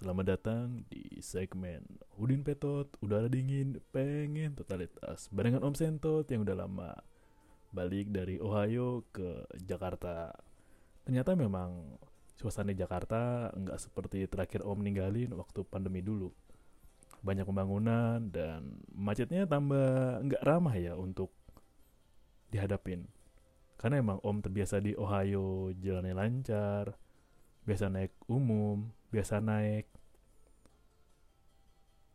Selamat datang di segmen Udin Petot, udara dingin, pengen totalitas. Barengan Om Sentot yang udah lama balik dari Ohio ke Jakarta. Ternyata memang suasana di Jakarta nggak seperti terakhir Om ninggalin waktu pandemi dulu. Banyak pembangunan dan macetnya tambah nggak ramah ya untuk dihadapin. Karena emang Om terbiasa di Ohio jalannya lancar Biasa naik umum, biasa naik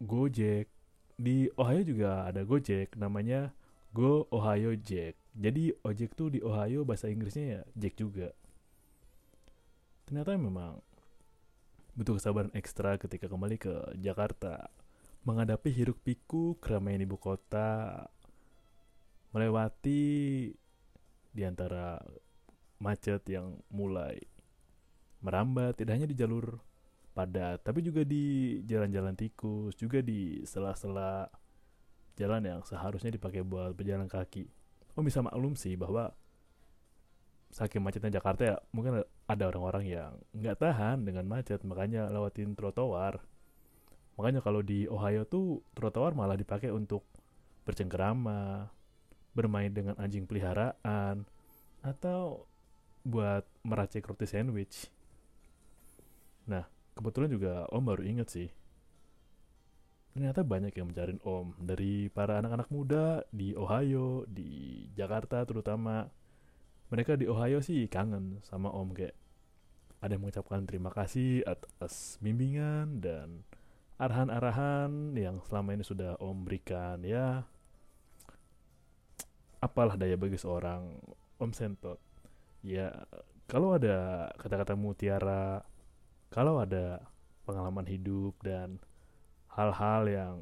Gojek. Di Ohio juga ada Gojek, namanya Go Ohio Jack. Jadi ojek tuh di Ohio bahasa Inggrisnya ya Jack juga. Ternyata memang butuh kesabaran ekstra ketika kembali ke Jakarta. Menghadapi hiruk pikuk keramaian ibu kota. Melewati di antara macet yang mulai merambat tidak hanya di jalur padat, tapi juga di jalan-jalan tikus, juga di sela-sela jalan yang seharusnya dipakai buat berjalan kaki. Oh bisa maklum sih bahwa saking macetnya Jakarta ya mungkin ada orang-orang yang nggak tahan dengan macet makanya lewatin trotoar. Makanya kalau di Ohio tuh trotoar malah dipakai untuk bercengkerama, bermain dengan anjing peliharaan, atau buat meracik roti sandwich. Nah, kebetulan juga Om baru inget sih. Ternyata banyak yang mencari Om dari para anak-anak muda di Ohio, di Jakarta terutama. Mereka di Ohio sih kangen sama Om kayak ada yang mengucapkan terima kasih atas bimbingan dan arahan-arahan yang selama ini sudah Om berikan ya. Apalah daya bagi seorang Om Sentot. Ya, kalau ada kata-kata mutiara kalau ada pengalaman hidup dan hal-hal yang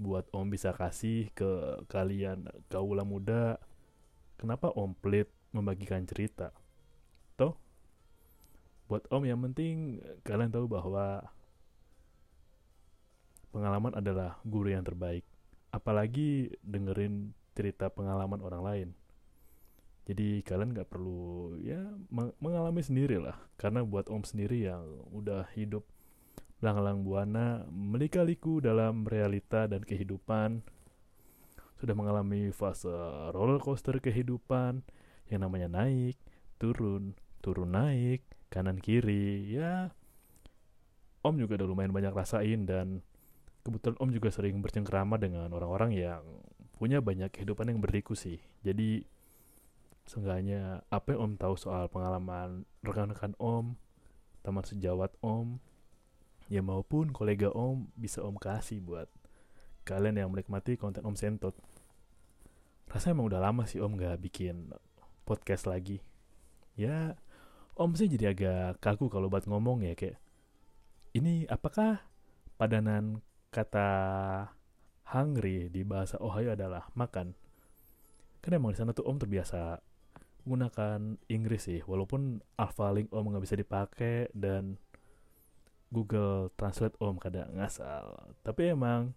buat Om bisa kasih ke kalian kaula muda, kenapa Om pelit membagikan cerita? Toh, buat Om yang penting kalian tahu bahwa pengalaman adalah guru yang terbaik. Apalagi dengerin cerita pengalaman orang lain. Jadi kalian nggak perlu ya mengalami sendiri lah. Karena buat om sendiri yang udah hidup lang-lang buana, melika-liku dalam realita dan kehidupan, sudah mengalami fase roller coaster kehidupan yang namanya naik, turun, turun naik, kanan kiri, ya Om juga udah lumayan banyak rasain dan kebetulan Om juga sering bercengkrama dengan orang-orang yang punya banyak kehidupan yang berliku sih. Jadi Seenggaknya apa yang Om tahu soal pengalaman rekan-rekan Om, teman sejawat Om, ya maupun kolega Om bisa Om kasih buat kalian yang menikmati konten Om Sentot. Rasanya emang udah lama sih Om gak bikin podcast lagi. Ya, Om sih jadi agak kaku kalau buat ngomong ya kayak ini apakah padanan kata hungry di bahasa Ohio adalah makan? Kan emang di sana tuh Om terbiasa gunakan Inggris sih walaupun Alpha Link Om nggak bisa dipakai dan Google Translate Om kadang ngasal. Tapi emang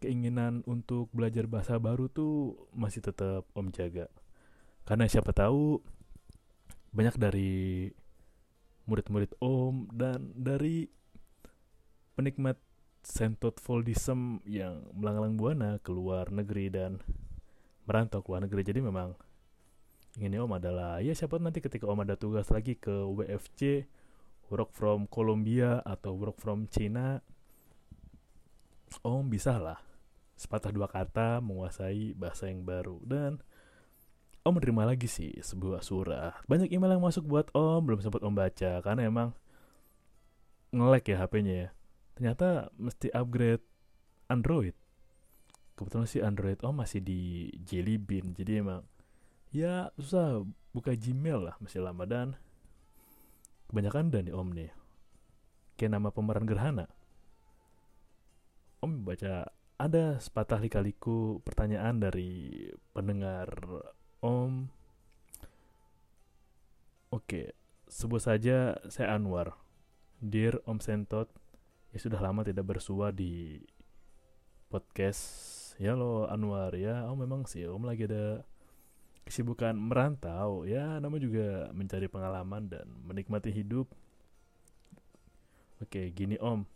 keinginan untuk belajar bahasa baru tuh masih tetap Om jaga. Karena siapa tahu banyak dari murid-murid Om dan dari penikmat sentot foldism yang melanglang buana keluar negeri dan merantau ke luar negeri. Jadi memang ini om adalah ya siapa nanti ketika om ada tugas lagi ke WFC work from Colombia atau work from China om bisa lah sepatah dua kata menguasai bahasa yang baru. Dan om menerima lagi sih sebuah surat. Banyak email yang masuk buat om belum sempat om baca karena emang ngelek ya HP-nya ya. Ternyata mesti upgrade Android. Kebetulan sih Android om masih di Jelly Bean jadi emang ya susah. Buka Gmail lah masih lama. Dan kebanyakan dan di Om nih. Kayak nama pemeran gerhana. Om baca ada sepatah lika-liku pertanyaan dari pendengar Om. Oke, sebut saja saya Anwar. Dear Om Sentot, ya sudah lama tidak bersua di podcast. Ya lo Anwar. Ya, Om memang sih Om lagi ada kesibukan merantau ya nama juga mencari pengalaman dan menikmati hidup Oke, gini Om.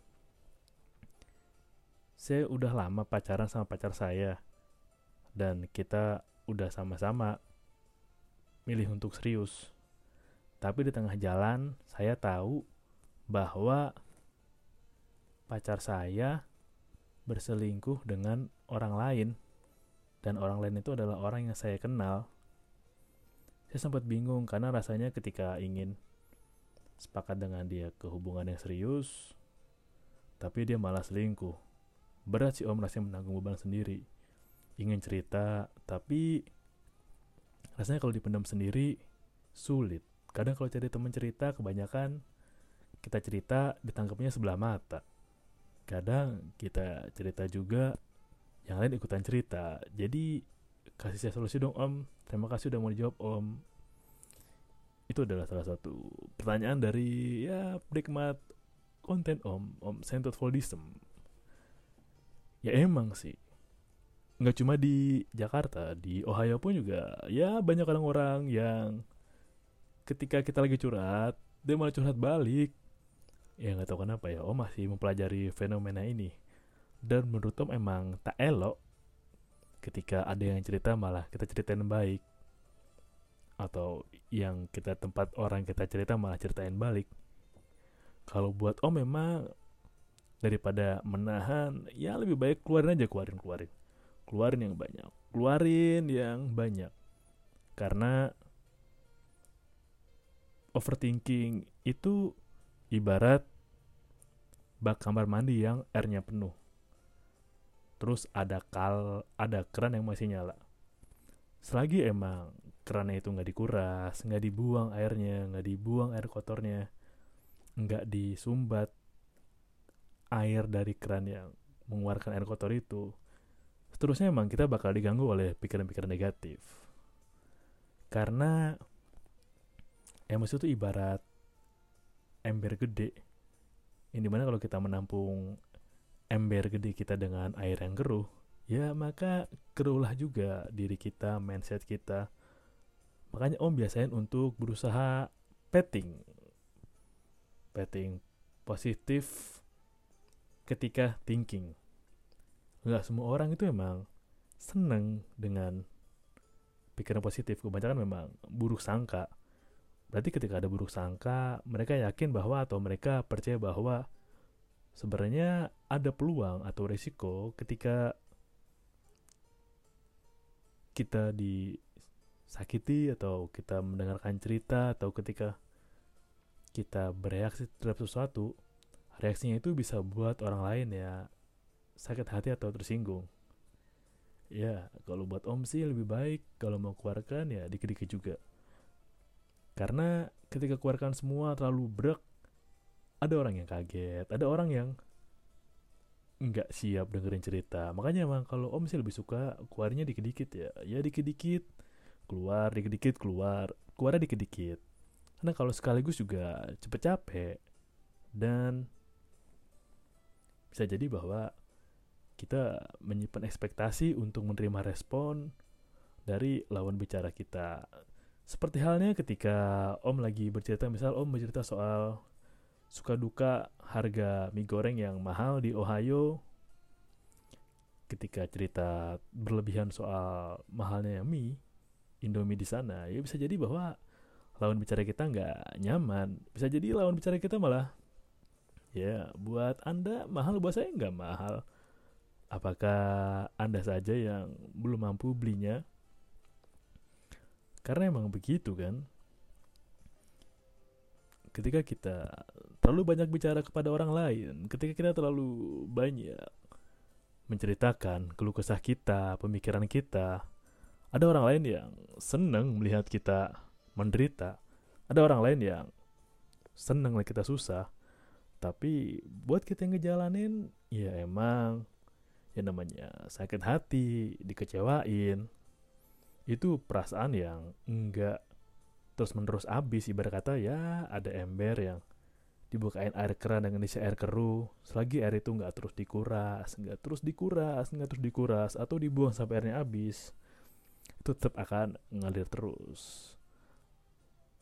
Saya udah lama pacaran sama pacar saya. Dan kita udah sama-sama milih untuk serius. Tapi di tengah jalan saya tahu bahwa pacar saya berselingkuh dengan orang lain. Dan orang lain itu adalah orang yang saya kenal. Saya sempat bingung karena rasanya ketika ingin sepakat dengan dia ke hubungan yang serius, tapi dia malah selingkuh. Berat sih om rasanya menanggung beban sendiri. Ingin cerita, tapi rasanya kalau dipendam sendiri sulit. Kadang kalau cari teman cerita, kebanyakan kita cerita ditangkapnya sebelah mata. Kadang kita cerita juga, yang lain ikutan cerita. Jadi kasih saya solusi dong om. Terima kasih udah mau dijawab om. Itu adalah salah satu pertanyaan dari ya penikmat konten om. Om centered foldism. Ya emang sih. Nggak cuma di Jakarta di Ohio pun juga ya banyak orang-orang yang ketika kita lagi curhat dia malah curhat balik. Ya nggak tahu kenapa ya om masih mempelajari fenomena ini. Dan menurut om emang tak elok ketika ada yang cerita malah kita ceritain baik. Atau yang kita tempat orang kita cerita malah ceritain balik. Kalau buat om memang daripada menahan ya lebih baik keluarin aja keluarin keluarin. Keluarin yang banyak. Keluarin yang banyak. Karena overthinking itu ibarat bak kamar mandi yang airnya penuh terus ada kal ada keran yang masih nyala. Selagi emang kerannya itu nggak dikuras nggak dibuang airnya nggak dibuang air kotornya nggak disumbat air dari keran yang mengeluarkan air kotor itu seterusnya emang kita bakal diganggu oleh pikiran-pikiran negatif. Karena emosi itu ibarat ember gede yang di mana kalau kita menampung ember gede kita dengan air yang keruh ya maka keruhlah juga diri kita mindset kita Makanya Om biasain untuk berusaha petting. Petting positif ketika thinking. Nggak semua orang itu emang seneng dengan pikiran positif. Kebanyakan memang buruk sangka. Berarti ketika ada buruk sangka, mereka yakin bahwa atau mereka percaya bahwa sebenarnya ada peluang atau resiko ketika kita di sakiti atau kita mendengarkan cerita atau ketika kita bereaksi terhadap sesuatu reaksinya itu bisa buat orang lain ya sakit hati atau tersinggung. Ya kalau buat om sih lebih baik kalau mau keluarkan ya dikit-dikit juga. Karena ketika keluarkan semua terlalu brek ada orang yang kaget ada orang yang nggak siap dengerin cerita. Makanya emang kalau om sih lebih suka keluarnya dikit-dikit ya. Ya dikit-dikit. Keluar dikit-dikit keluar. Keluar dikit-dikit. Karena kalau sekaligus juga cepet capek. Dan bisa jadi bahwa kita menyimpan ekspektasi untuk menerima respon dari lawan bicara kita. Seperti halnya ketika om lagi bercerita misal om bercerita soal suka duka harga mie goreng yang mahal di Ohio. Ketika cerita berlebihan soal mahalnya mie Indomie di sana ya bisa jadi bahwa lawan bicara kita nggak nyaman. Bisa jadi lawan bicara kita malah ya buat anda mahal buat saya nggak mahal. Apakah anda saja yang belum mampu belinya? Karena emang begitu kan ketika kita terlalu banyak bicara kepada orang lain ketika kita terlalu banyak menceritakan keluh kesah kita pemikiran kita ada orang lain yang seneng melihat kita menderita. Ada orang lain yang seneng melihat kita susah. Tapi buat kita yang ngejalanin, ya emang ya namanya sakit hati, dikecewain. Itu perasaan yang enggak terus menerus habis ibarat kata ya ada ember yang dibukain air keran dengan isi air keruh selagi air itu nggak terus dikuras nggak terus dikuras nggak terus dikuras atau dibuang sampai airnya habis itu tetap akan ngalir terus.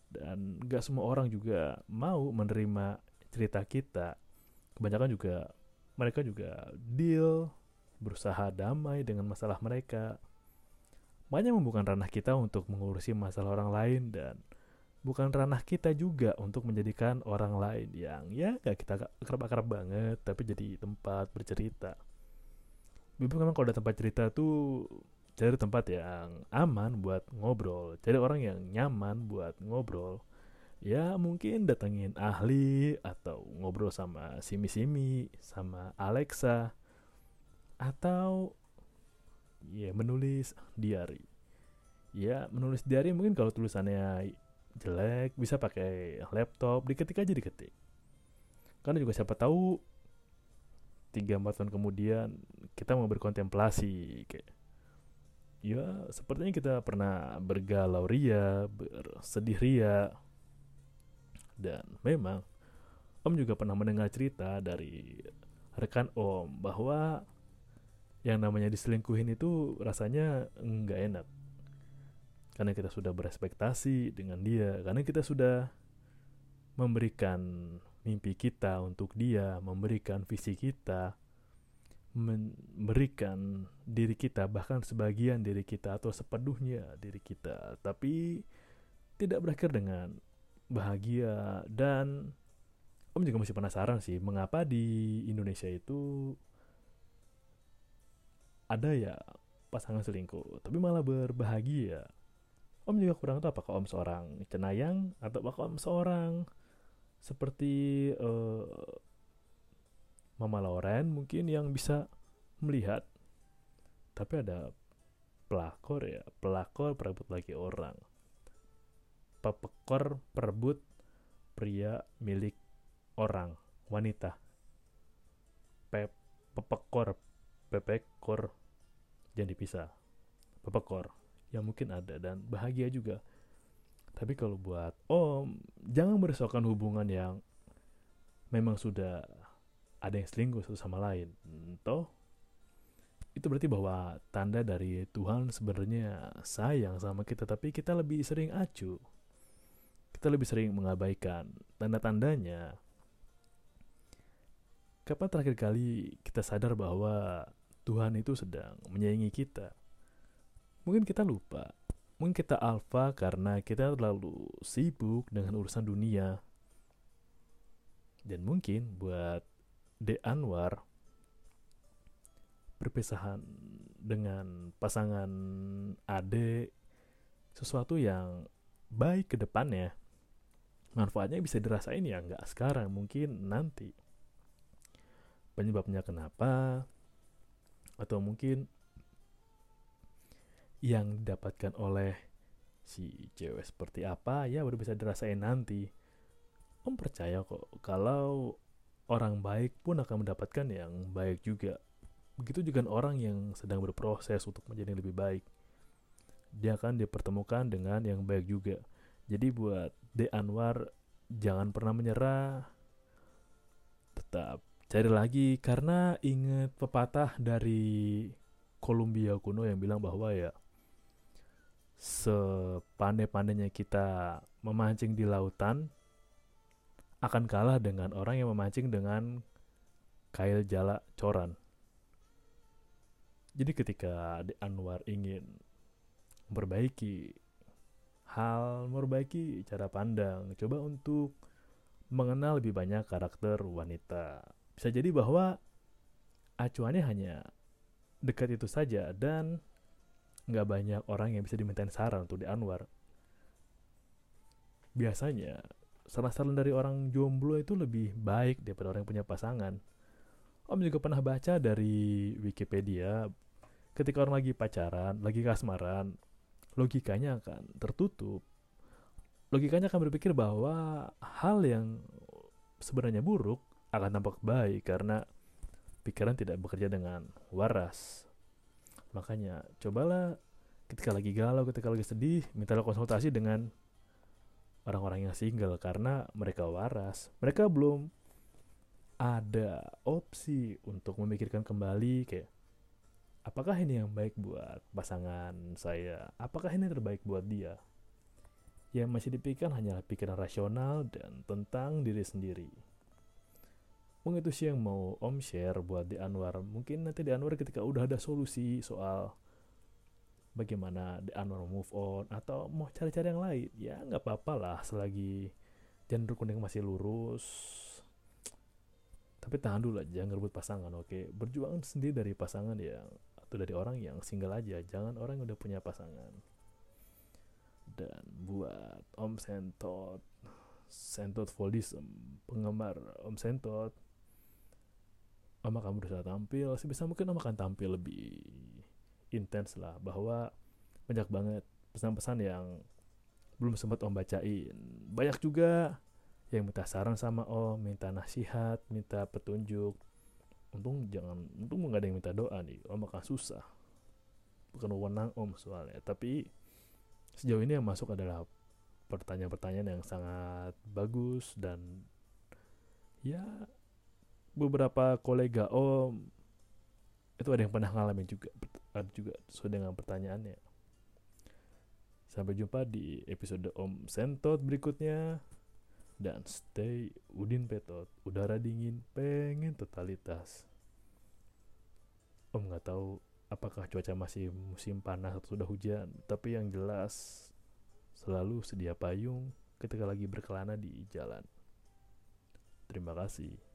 Dan gak semua orang juga mau menerima cerita kita. Kebanyakan juga mereka juga deal berusaha damai dengan masalah mereka banyak bukan ranah kita untuk mengurusi masalah orang lain dan bukan ranah kita juga untuk menjadikan orang lain yang ya gak kita akrab-akrab banget tapi jadi tempat bercerita. Bibi memang kalau ada tempat cerita tuh cari tempat yang aman buat ngobrol cari orang yang nyaman buat ngobrol. Ya mungkin datengin ahli atau ngobrol sama Simi-Simi sama Alexa atau ya menulis diary ya menulis diary mungkin kalau tulisannya jelek bisa pakai laptop diketik aja diketik karena juga siapa tahu tiga empat tahun kemudian kita mau berkontemplasi kayak ya sepertinya kita pernah bergalau ria, bersedih ria. Dan memang Om juga pernah mendengar cerita dari rekan Om bahwa yang namanya diselingkuhin itu rasanya nggak enak. Karena kita sudah berespektasi dengan dia, karena kita sudah memberikan mimpi kita untuk dia, memberikan visi kita, memberikan diri kita bahkan sebagian diri kita atau sepenuhnya diri kita tapi tidak berakhir dengan bahagia dan Om juga masih penasaran sih mengapa di Indonesia itu ada ya pasangan selingkuh tapi malah berbahagia. Om juga kurang tahu apakah Om seorang cenayang atau apakah Om seorang seperti uh, Mama Lauren mungkin yang bisa melihat. Tapi ada pelakor ya pelakor perebut lagi orang. Pepekor perebut pria milik orang wanita. Pe pepekor pepekor jangan dipisah. Pepekor. Ya mungkin ada dan bahagia juga. Tapi kalau buat om jangan merisaukan hubungan yang memang sudah ada yang selingkuh satu sama lain. Toh itu berarti bahwa tanda dari Tuhan sebenarnya sayang sama kita tapi kita lebih sering acuh. Kita lebih sering mengabaikan tanda-tandanya. Kapan terakhir kali kita sadar bahwa Tuhan itu sedang menyayangi kita. Mungkin kita lupa. Mungkin kita alfa karena kita terlalu sibuk dengan urusan dunia. Dan mungkin buat De Anwar perpisahan dengan pasangan Ade sesuatu yang baik ke depannya. Manfaatnya bisa dirasain ya nggak sekarang mungkin nanti. Penyebabnya kenapa atau mungkin yang didapatkan oleh si cewek seperti apa ya baru bisa dirasain nanti om percaya kok kalau orang baik pun akan mendapatkan yang baik juga. Begitu juga orang yang sedang berproses untuk menjadi lebih baik. Dia akan dipertemukan dengan yang baik juga. Jadi buat De Anwar jangan pernah menyerah. Tetap cari lagi karena ingat pepatah dari Kolombia kuno yang bilang bahwa ya sepandai-pandainya kita memancing di lautan akan kalah dengan orang yang memancing dengan kail jala coran. Jadi ketika De Anwar ingin memperbaiki hal, memperbaiki cara pandang, coba untuk mengenal lebih banyak karakter wanita. Bisa jadi bahwa acuannya hanya dekat itu saja dan nggak banyak orang yang bisa dimintain saran untuk di Anwar. Biasanya saran-saran dari orang jomblo itu lebih baik daripada orang yang punya pasangan. Om juga pernah baca dari Wikipedia, ketika orang lagi pacaran, lagi kasmaran, logikanya akan tertutup. Logikanya akan berpikir bahwa hal yang sebenarnya buruk akan tampak baik karena pikiran tidak bekerja dengan waras. Makanya, cobalah ketika lagi galau, ketika lagi sedih, mintalah konsultasi dengan orang-orang yang single karena mereka waras. Mereka belum ada opsi untuk memikirkan kembali kayak apakah ini yang baik buat pasangan saya? Apakah ini terbaik buat dia? Yang masih dipikirkan hanyalah pikiran rasional dan tentang diri sendiri. Mungkin itu sih yang mau Om share buat di Anwar. Mungkin nanti di Anwar ketika udah ada solusi soal bagaimana di Anwar move on atau mau cari-cari yang lain ya nggak apa-apa lah selagi janur kuning masih lurus. Tapi tahan dulu lah jangan rebut pasangan oke? Berjuang sendiri dari pasangan yang atau dari orang yang single aja. Jangan orang yang udah punya pasangan. Dan buat Om Sentot Sentot Voldism penggemar Om Sentot Om akan berusaha tampil sebisa mungkin Om akan tampil lebih intens lah. Bahwa banyak banget pesan-pesan yang belum sempat Om bacain. Banyak juga yang minta saran sama Om minta nasihat minta petunjuk. Untung jangan untung nggak ada yang minta doa nih. Om akan susah. Bukan wewenang Om soalnya. Tapi sejauh ini yang masuk adalah pertanyaan-pertanyaan yang sangat bagus dan ya beberapa kolega om itu ada yang pernah ngalamin juga ada juga sesuai dengan pertanyaannya. Sampai jumpa di episode om sentot berikutnya. Dan stay udin petot udara dingin pengen totalitas. Om nggak tahu apakah cuaca masih musim panas atau sudah hujan tapi yang jelas selalu sedia payung ketika lagi berkelana di jalan. Terima kasih